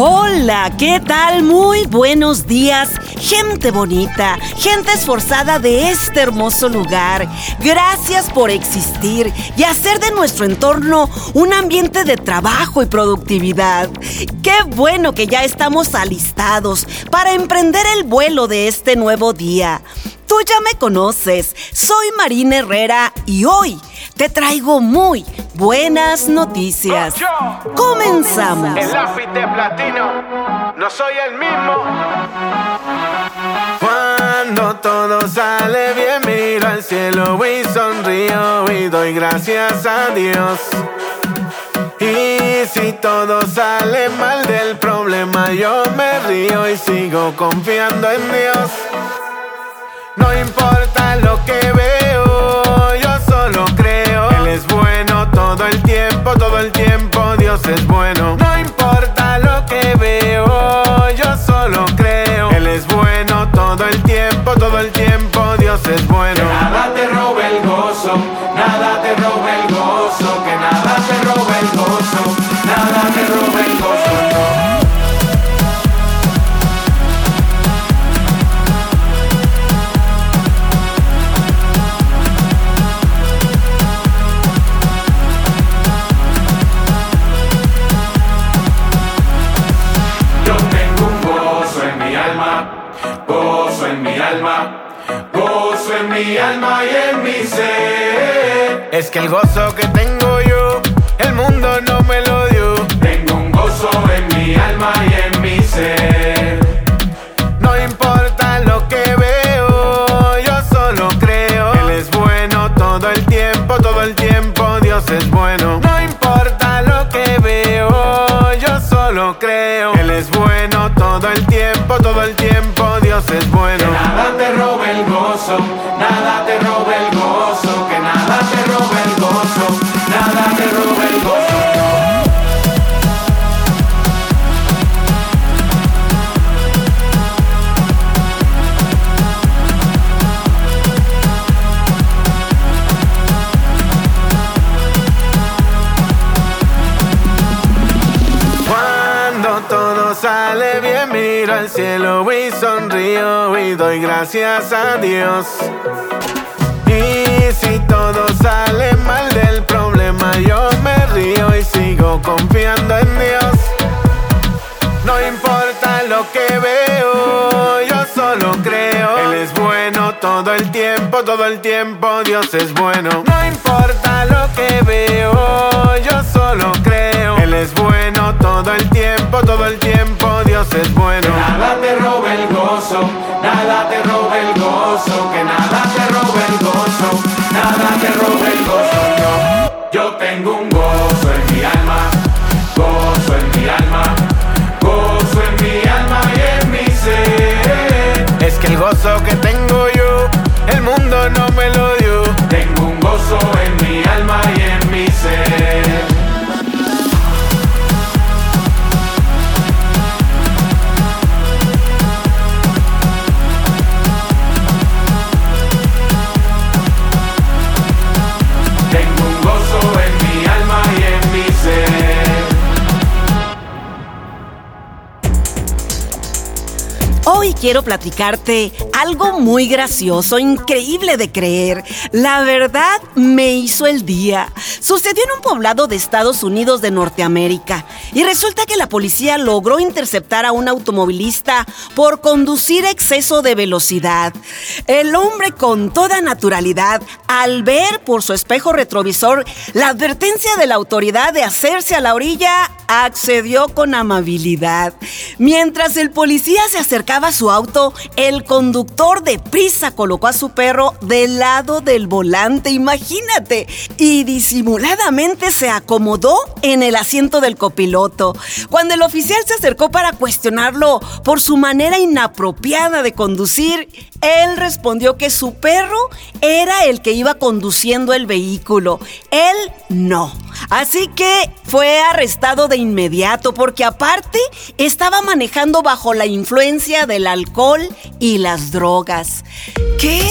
Hola, ¿qué tal? Muy buenos días, gente bonita, gente esforzada de este hermoso lugar. Gracias por existir y hacer de nuestro entorno un ambiente de trabajo y productividad. Qué bueno que ya estamos alistados para emprender el vuelo de este nuevo día. Tú ya me conoces, soy Marina Herrera y hoy te traigo muy buenas noticias. Comenzamos. El lápiz de platino, no soy el mismo. Cuando todo sale bien, miro al cielo y sonrío y doy gracias a Dios. Y si todo sale mal del problema, yo me río y sigo confiando en Dios. No importa lo que veo, solo creo. Él es bueno todo el tiempo, todo el tiempo Dios es bueno. Gracias a Dios. Y si todo sale mal del problema, yo me río y sigo confiando en Dios. No importa lo que veo, yo solo creo. Él es bueno todo el tiempo, todo el tiempo Dios es bueno. No importa lo que veo, yo solo creo. Él es bueno todo el tiempo, todo el tiempo Dios es bueno. Nada te robe el gozo, nada te robe el gozo, que nada te robe el gozo, nada te robe el gozo. no. Yo tengo un gozo en mi alma, gozo en mi alma, gozo en mi alma y en mi ser. Es que el gozo que tengo yo, el mundo no me lo dio. Tengo un gozo en mi alma y Hoy quiero platicarte algo muy gracioso, increíble de creer. La verdad me hizo el día. Sucedió en un poblado de Estados Unidos de Norteamérica y resulta que la policía logró interceptar a un automovilista por conducir exceso de velocidad. El hombre con toda naturalidad, al ver por su espejo retrovisor la advertencia de la autoridad de hacerse a la orilla, accedió con amabilidad. Mientras el policía se acercaba su auto, el conductor de prisa colocó a su perro del lado del volante, imagínate, y disimuladamente se acomodó en el asiento del copiloto. Cuando el oficial se acercó para cuestionarlo por su manera inapropiada de conducir, él respondió que su perro era el que iba conduciendo el vehículo, él no. Así que fue arrestado de inmediato porque aparte estaba manejando bajo la influencia del alcohol y las drogas. ¿Qué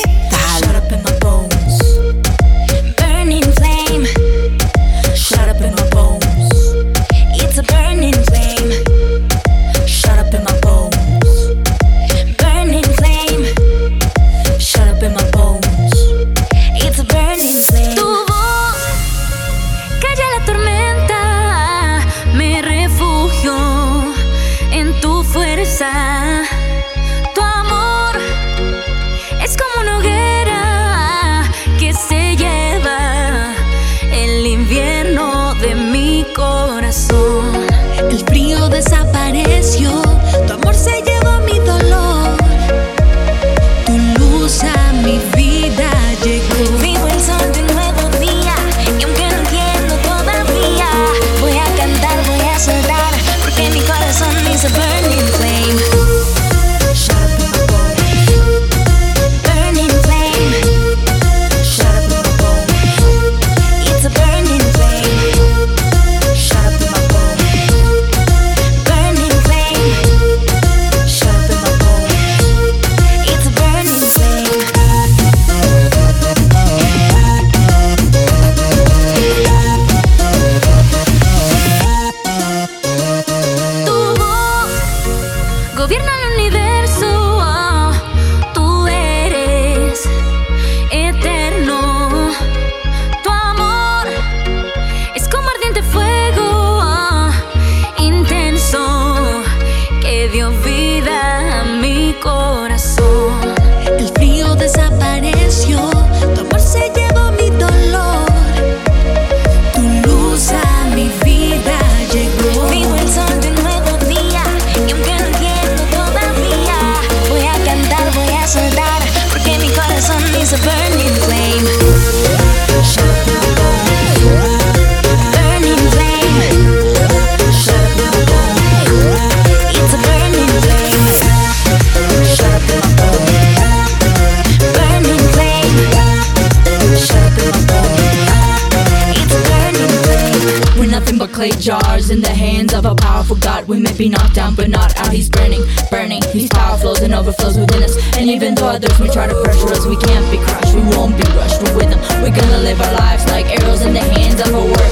We may be knocked down, but not out. He's burning, burning. His power flows and overflows within us. And even though others may try to pressure us, we can't be crushed. We won't be rushed. We're with them. We're gonna live our lives like arrows in the hands of a word.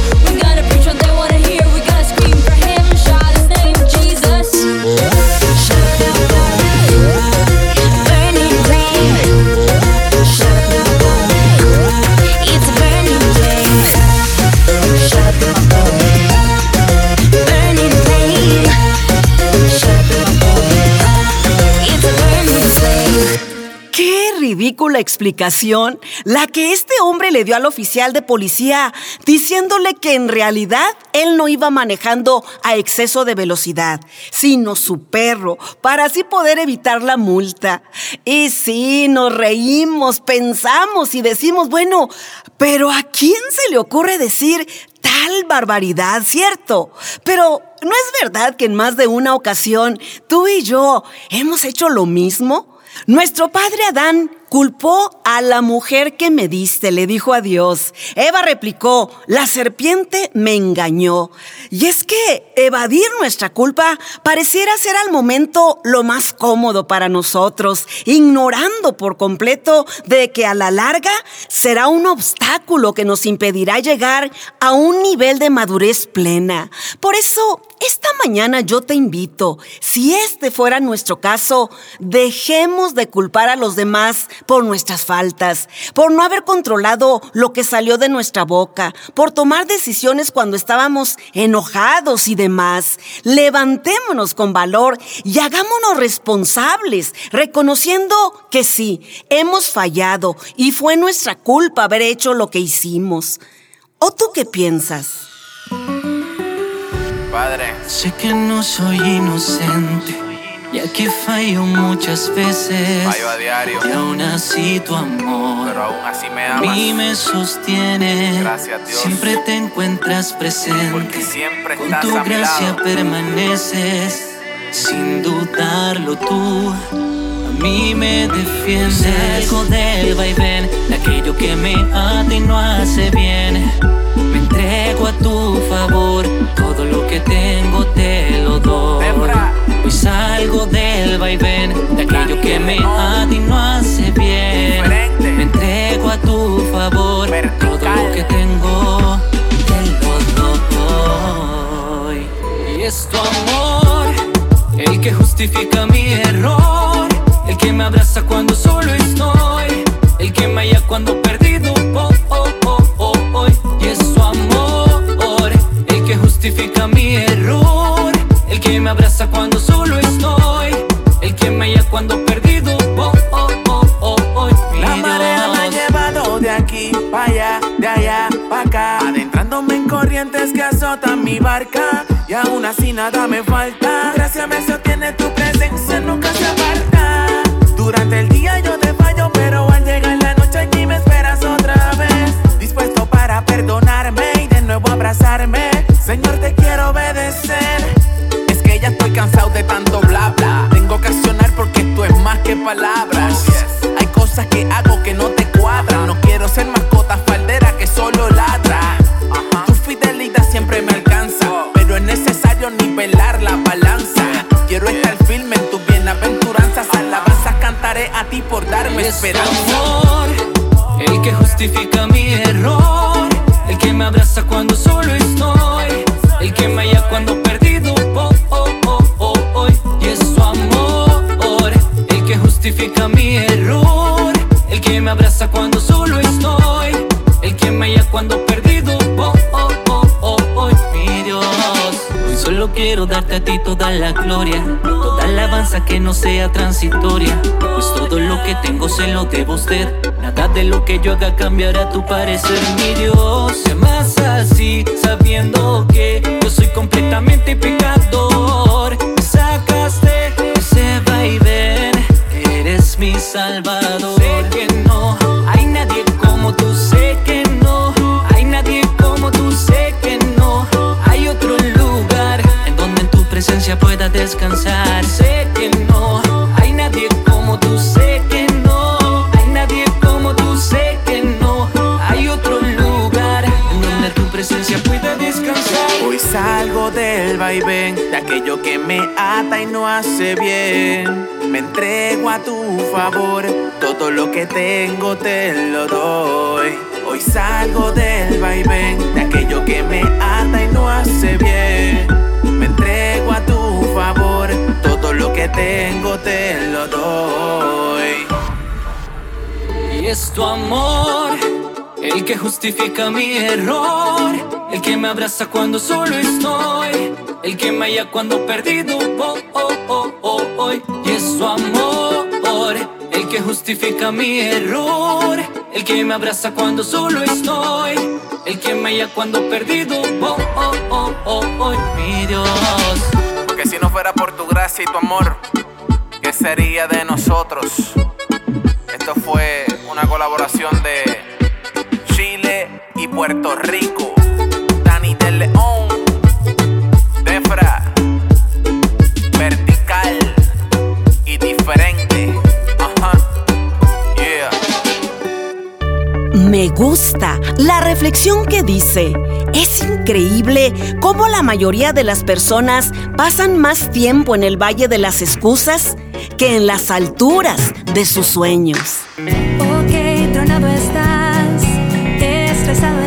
Ridícula explicación la que este hombre le dio al oficial de policía, diciéndole que en realidad él no iba manejando a exceso de velocidad, sino su perro, para así poder evitar la multa. Y sí, nos reímos, pensamos y decimos, bueno, pero ¿a quién se le ocurre decir tal barbaridad, cierto? Pero ¿no es verdad que en más de una ocasión tú y yo hemos hecho lo mismo? Nuestro padre Adán culpó a la mujer que me diste, le dijo a Dios. Eva replicó, la serpiente me engañó. Y es que evadir nuestra culpa pareciera ser al momento lo más cómodo para nosotros, ignorando por completo de que a la larga será un obstáculo que nos impedirá llegar a un nivel de madurez plena. Por eso, esta mañana yo te invito, si este fuera nuestro caso, dejemos de culpar a los demás por nuestras faltas, por no haber controlado lo que salió de nuestra boca, por tomar decisiones cuando estábamos enojados y demás. Levantémonos con valor y hagámonos responsables, reconociendo que sí, hemos fallado y fue nuestra culpa haber hecho lo que hicimos. ¿O tú qué piensas? Padre, Sé que no soy inocente, ya que fallo muchas veces. fallo a diario, Y aún así tu amor pero aún así me a amas. mí me sostiene. Gracias, Dios. Siempre te encuentras Porque presente. siempre Con estás tu a mi gracia lado. permaneces. Sin dudarlo tú. A mí me defiendes. Salgo del vaivén de aquello que me ata y no hace bien. Me entrego a tu favor. Todo lo que tengo te lo doy. Debra. Hoy salgo del vaivén de aquello que me ata y no hace bien. Me entrego a tu favor. Todo lo que tengo te lo doy. Y es tu amor el que justifica mi error, el que me abraza cuando solo estoy, el que me halla cuando perdido voy. Y es su amor el que justifica mi error, el que me abraza cuando solo estoy, el que me halla cuando perdido voy. Oh, oh, oh, La marea me ha llevado de aquí para allá, de allá para acá, adentrándome en corrientes que azotan mi barca y aún así nada me falta. Gracias me sostiene tu presencia, nunca se aparta. Durante el día yo te fallo, pero al llegar la noche aquí me esperas otra vez, dispuesto para perdonarme y de nuevo abrazarme. Señor, te quiero obedecer cansado de tanto bla bla. Tengo que accionar porque esto es más que palabras. Hay cosas que hago que no te cuadran. No quiero ser mascota faldera que solo ladra. Tu fidelidad siempre me alcanza, pero es necesario nivelar la balanza. Quiero estar firme en tus bienaventuranzas. Alabanzas cantaré a ti por darme esperanza. amor el que justifica mi error, el que me abraza cuando justifica mi error, el que me abraza cuando solo estoy, el que me halla cuando perdido voy. Mi Dios, hoy solo quiero darte a ti toda la gloria, toda alabanza que no sea transitoria, pues todo lo que tengo se lo debo a usted. Nada de lo que yo haga cambiará tu parecer, mi Dios. Se más así, sabiendo que yo soy completamente pecador. Mi salvador. Sé que no hay nadie como tú, sé que no hay nadie como tú, sé que no hay otro lugar en donde en tu presencia pueda descansar. Sé que no vaivén de aquello que me ata y no hace bien. Me entrego a tu favor, todo lo que tengo te lo doy. Hoy salgo del vaivén de aquello que me ata y no hace bien. Me entrego a tu favor, todo lo que tengo te lo doy. Y es tu amor el que justifica mi error, el que me abraza cuando solo estoy, el que me halla cuando perdido voy. Y es su amor el que justifica mi error, el que me abraza cuando solo estoy, el que me halla cuando perdido voy. Mi Dios. Porque si no fuera por tu gracia y tu amor, ¿qué sería de nosotros? Esto fue una colaboración Puerto Rico. Dani de León, Defra, vertical y diferente. Ajá, yeah. Me gusta la reflexión que dice, es increíble cómo la mayoría de las personas pasan más tiempo en el Valle de las Excusas que en las alturas de sus sueños. Ok, tronado estás, estresado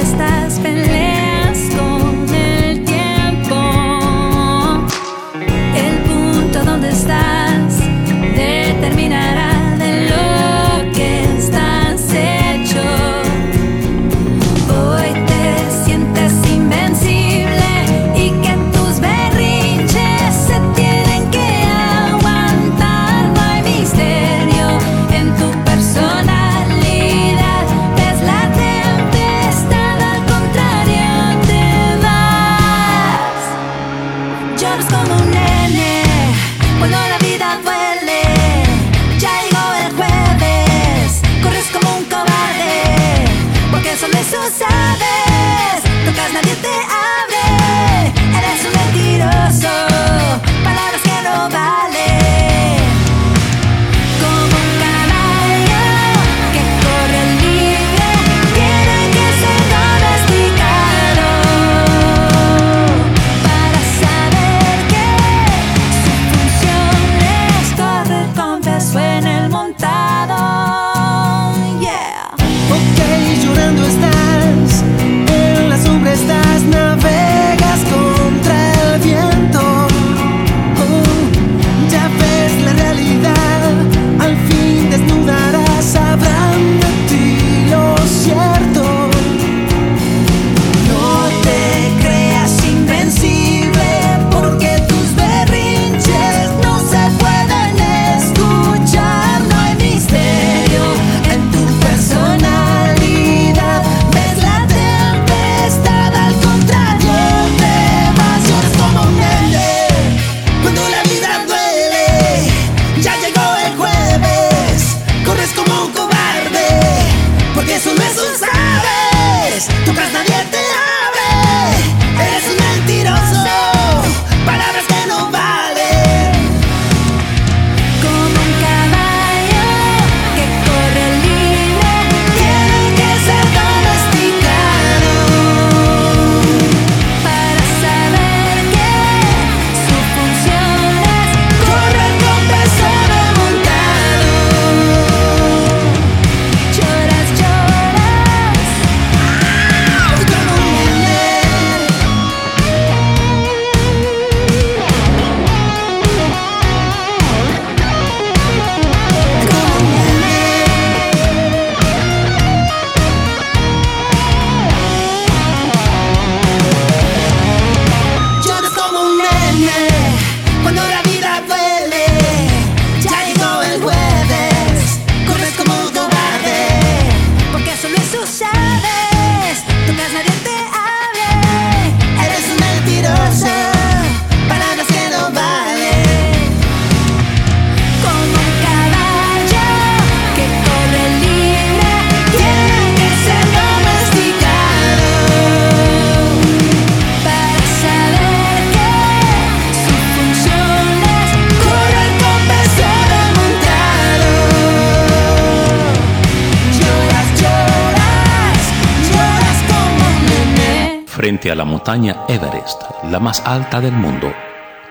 frente a la montaña Everest, la más alta del mundo,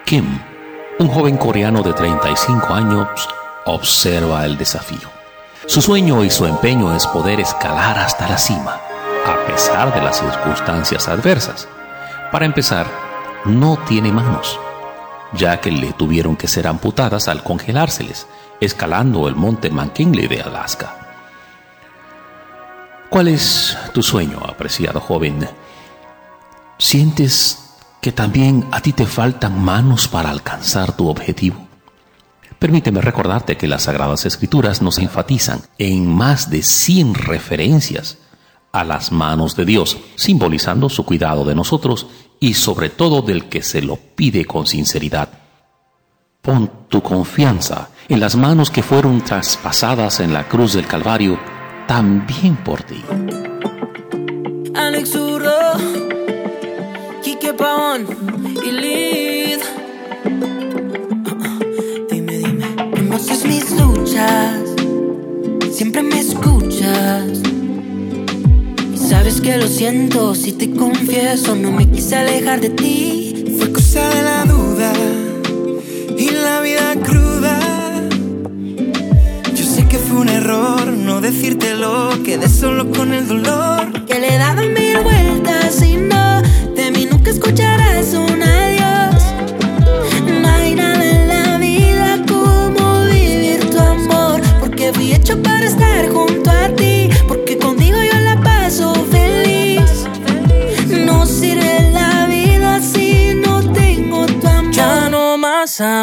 Kim, un joven coreano de 35 años, observa el desafío. Su sueño y su empeño es poder escalar hasta la cima, a pesar de las circunstancias adversas. Para empezar, no tiene manos, ya que le tuvieron que ser amputadas al congelárseles, escalando el monte McKinley de Alaska. ¿Cuál es tu sueño, apreciado joven? ¿Sientes que también a ti te faltan manos para alcanzar tu objetivo? Permíteme recordarte que las Sagradas Escrituras nos enfatizan en más de 100 referencias a las manos de Dios, simbolizando su cuidado de nosotros y sobre todo del que se lo pide con sinceridad. Pon tu confianza en las manos que fueron traspasadas en la cruz del Calvario también por ti. Alex Pavón y Lid. Dime, dime. Conoces mis luchas, siempre me escuchas. Y sabes que lo siento si te confieso, no me quise alejar de ti. Fue cosa de la duda y la vida cruda. Yo sé que fue un error no decírtelo, quedé solo con el dolor. Que le daba mil vueltas y no,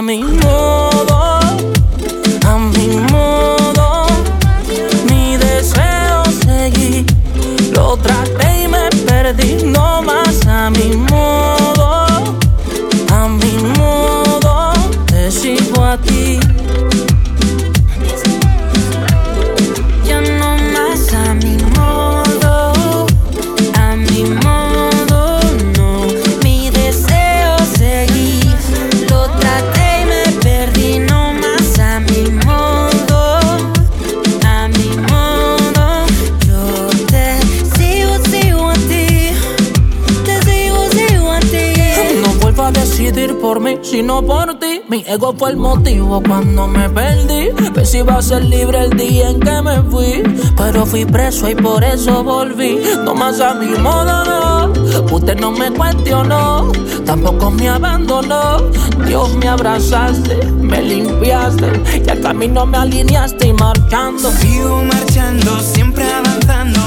más a Fue el motivo cuando me perdí. Pensé iba a ser libre el día en que me fui. Pero fui preso y por eso volví. No más a mi modo, no. Usted no me cuestionó, tampoco me abandonó. Dios me abrazaste, me limpiaste. Y al camino me alineaste y marchando. Sigo marchando, siempre avanzando.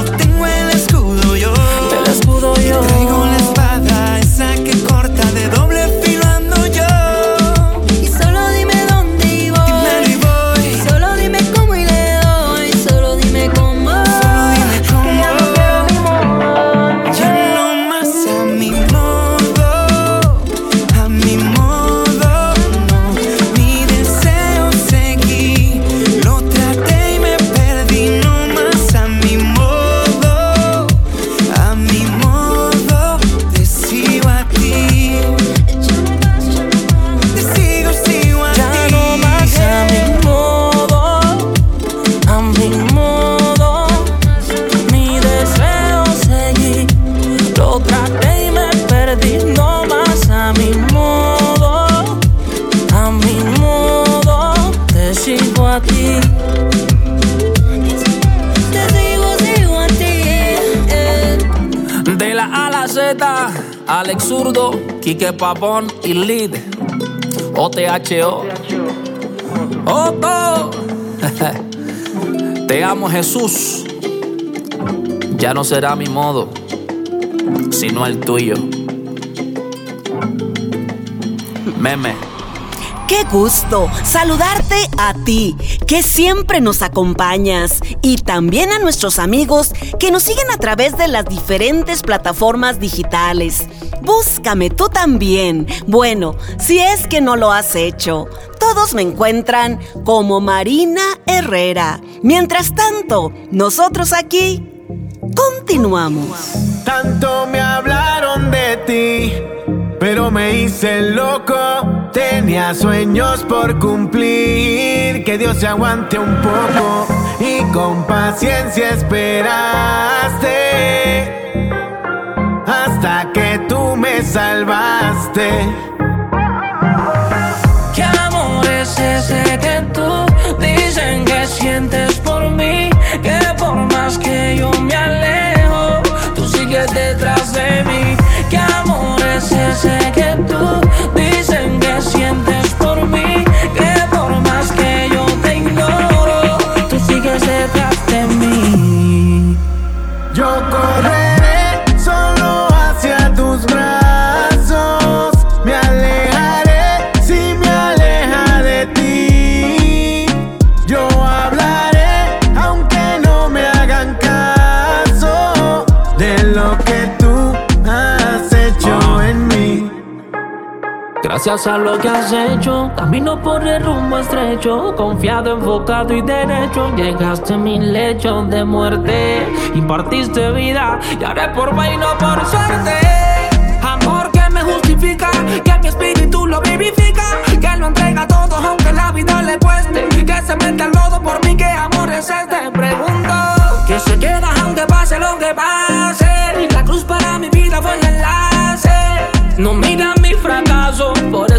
Alex Zurdo, Quique Pavón y Lid. OTHO. Otto. Te amo Jesús. Ya no será mi modo, sino el tuyo. Meme. Qué gusto saludarte a ti, que siempre nos acompañas, y también a nuestros amigos que nos siguen a través de las diferentes plataformas digitales. Búscame tú también. Bueno, si es que no lo has hecho, todos me encuentran como Marina Herrera. Mientras tanto, nosotros aquí continuamos. Tanto me hablaron de ti, pero me hice loco. Tenía sueños por cumplir, que Dios se aguante un poco y con paciencia esperaste salvaste. ¿Qué amor es ese que tú dicen que sientes por mí? Que por más que yo me alejo, tú sigues detrás de mí. ¿Qué amor es ese que tú Gracias a lo que has hecho, camino por el rumbo estrecho, confiado, enfocado y derecho, llegaste a mi lecho de muerte, impartiste vida y haré por y no por suerte. Amor que me justifica, que mi espíritu lo vivifica, que lo entrega todo aunque la vida le cueste, que se mete al lodo por mí, que amor es este, pregunto, que se queda aunque pase lo que pase, la cruz para mi vida fue el enlace. No fracaso,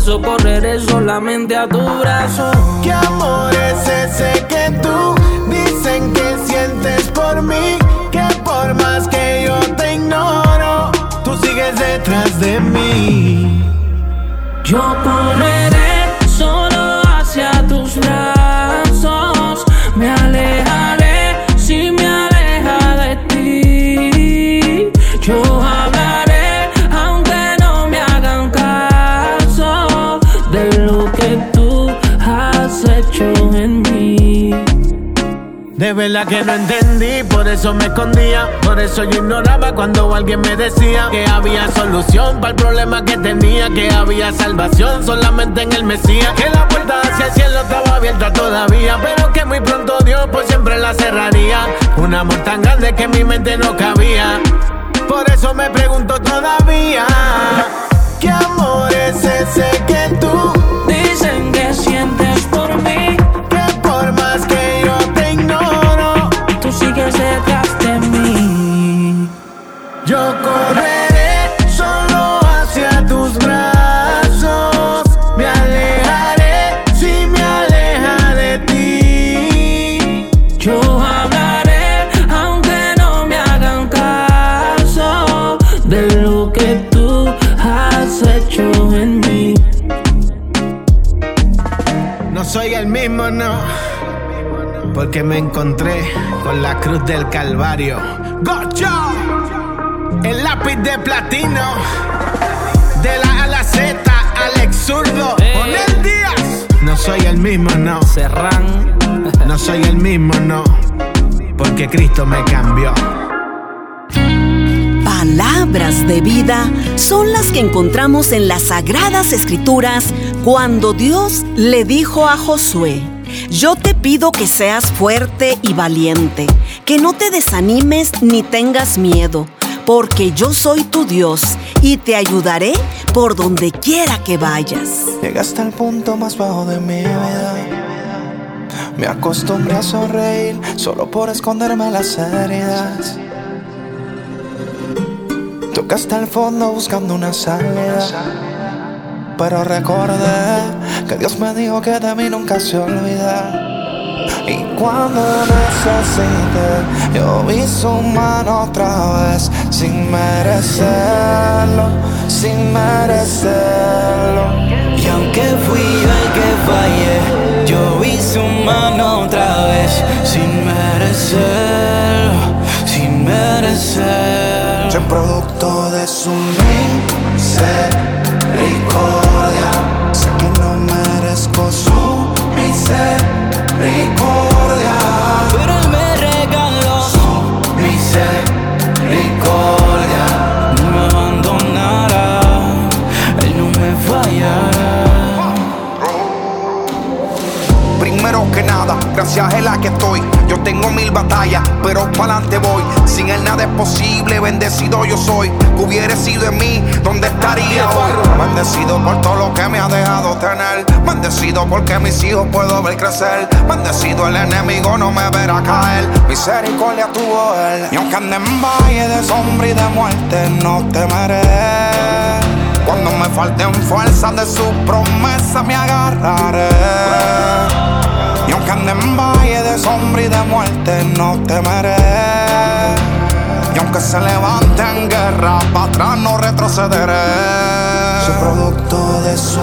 por eso correré solamente a tu brazo. ¿Qué amor es ese que tú dicen que sientes por mí? Que por más que yo te ignoro, tú sigues detrás de mí. Yo correré que no entendí, por eso me escondía. Por eso yo ignoraba cuando alguien me decía que había solución para el problema que tenía. Que había salvación solamente en el Mesías. Que la puerta hacia el cielo estaba abierta todavía. Pero que muy pronto Dios por siempre la cerraría. Un amor tan grande que mi mente no cabía. Por eso me pregunto todavía: ¿Qué amor es ese que tú Dicen que sientes Porque me encontré con la cruz del Calvario. ¡Gocho! El lápiz de platino. De la A a la Z, Alex Zurdo. Con el Díaz. No soy el mismo, no. Serrán. No soy el mismo, no. Porque Cristo me cambió. Palabras de vida son las que encontramos en las sagradas escrituras cuando Dios le dijo a Josué, yo te pido que seas fuerte y valiente, que no te desanimes ni tengas miedo, porque yo soy tu Dios y te ayudaré por donde quiera que vayas. Llegué hasta el punto más bajo de mi vida. Me acostumbré a sonreír solo por esconderme las heridas. Toqué hasta el fondo buscando una salida. Pero recordé que Dios me dijo que de mí nunca se olvida. Y cuando necesité, yo vi su mano otra vez, sin merecerlo, sin merecerlo. Y aunque fui el que fallé, yo vi su mano otra vez, sin merecerlo, sin merecerlo. Soy producto de su misericordia. Sé que no merezco su misericordia. Pero él me regaló Misericordia. no me abandonará, él no me fallará. Primero que nada, gracias a él a que estoy. Tengo mil batallas, pero pa'lante voy. Sin él nada es posible, bendecido yo soy. Que hubiera sido en mí, ¿dónde estaría hoy? Bendecido por todo lo que me ha dejado tener. Bendecido porque mis hijos puedo ver crecer. Bendecido el enemigo no me verá caer. Misericordia tuvo él. Y aunque ande en valle de sombra y de muerte, no temeré. Cuando me falten fuerzas de su promesa me agarraré. Y aunque ande sombra y de muerte, no temeré. Y aunque se levante en guerra, para atrás no retrocederé. Soy producto de su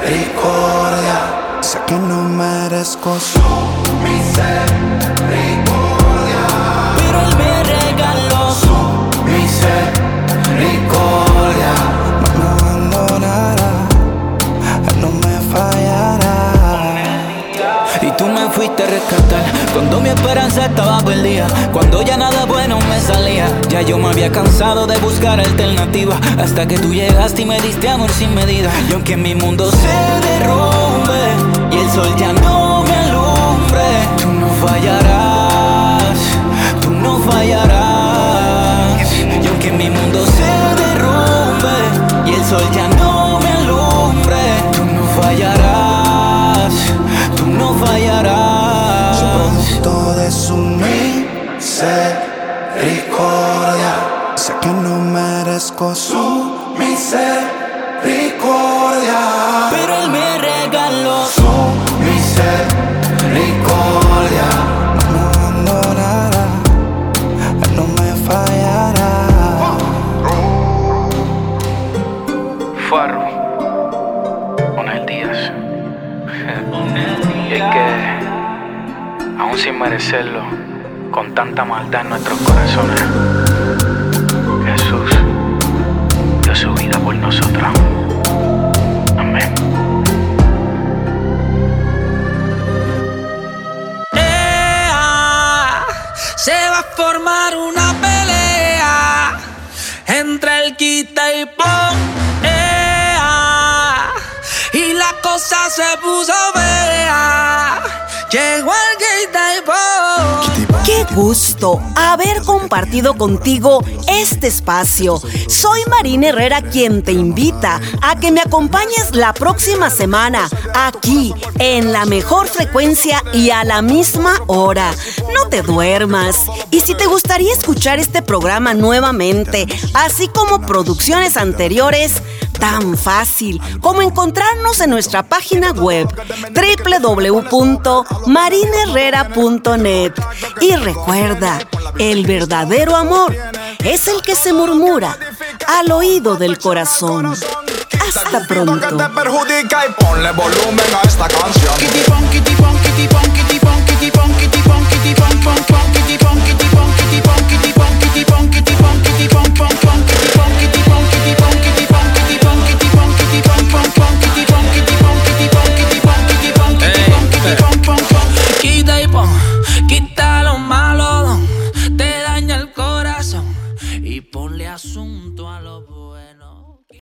misericordia. Sé que no merezco su misericordia. Mi esperanza estaba perdida. Cuando ya nada bueno me salía. Ya yo me había cansado de buscar alternativas. Hasta que tú llegaste y me diste amor sin medida. Y aunque mi mundo se derrumbe y el sol ya no me alumbre, tú no fallarás, tú no fallarás. Y aunque mi mundo se derrumbe y el sol ya no me alumbre, tú no fallarás, tú no fallarás. De su misericordia. Sé que no merezco su misericordia. Contigo este espacio. Soy Marina Herrera quien te invita a que me acompañes la próxima semana aquí en la mejor frecuencia y a la misma hora. No te duermas. Y si te gustaría escuchar este programa nuevamente, así como producciones anteriores, tan fácil como encontrarnos en nuestra página web www.marineherrera.net. Y recuerda, el verdadero amor es el que se murmura al oído del corazón. Hasta pronto.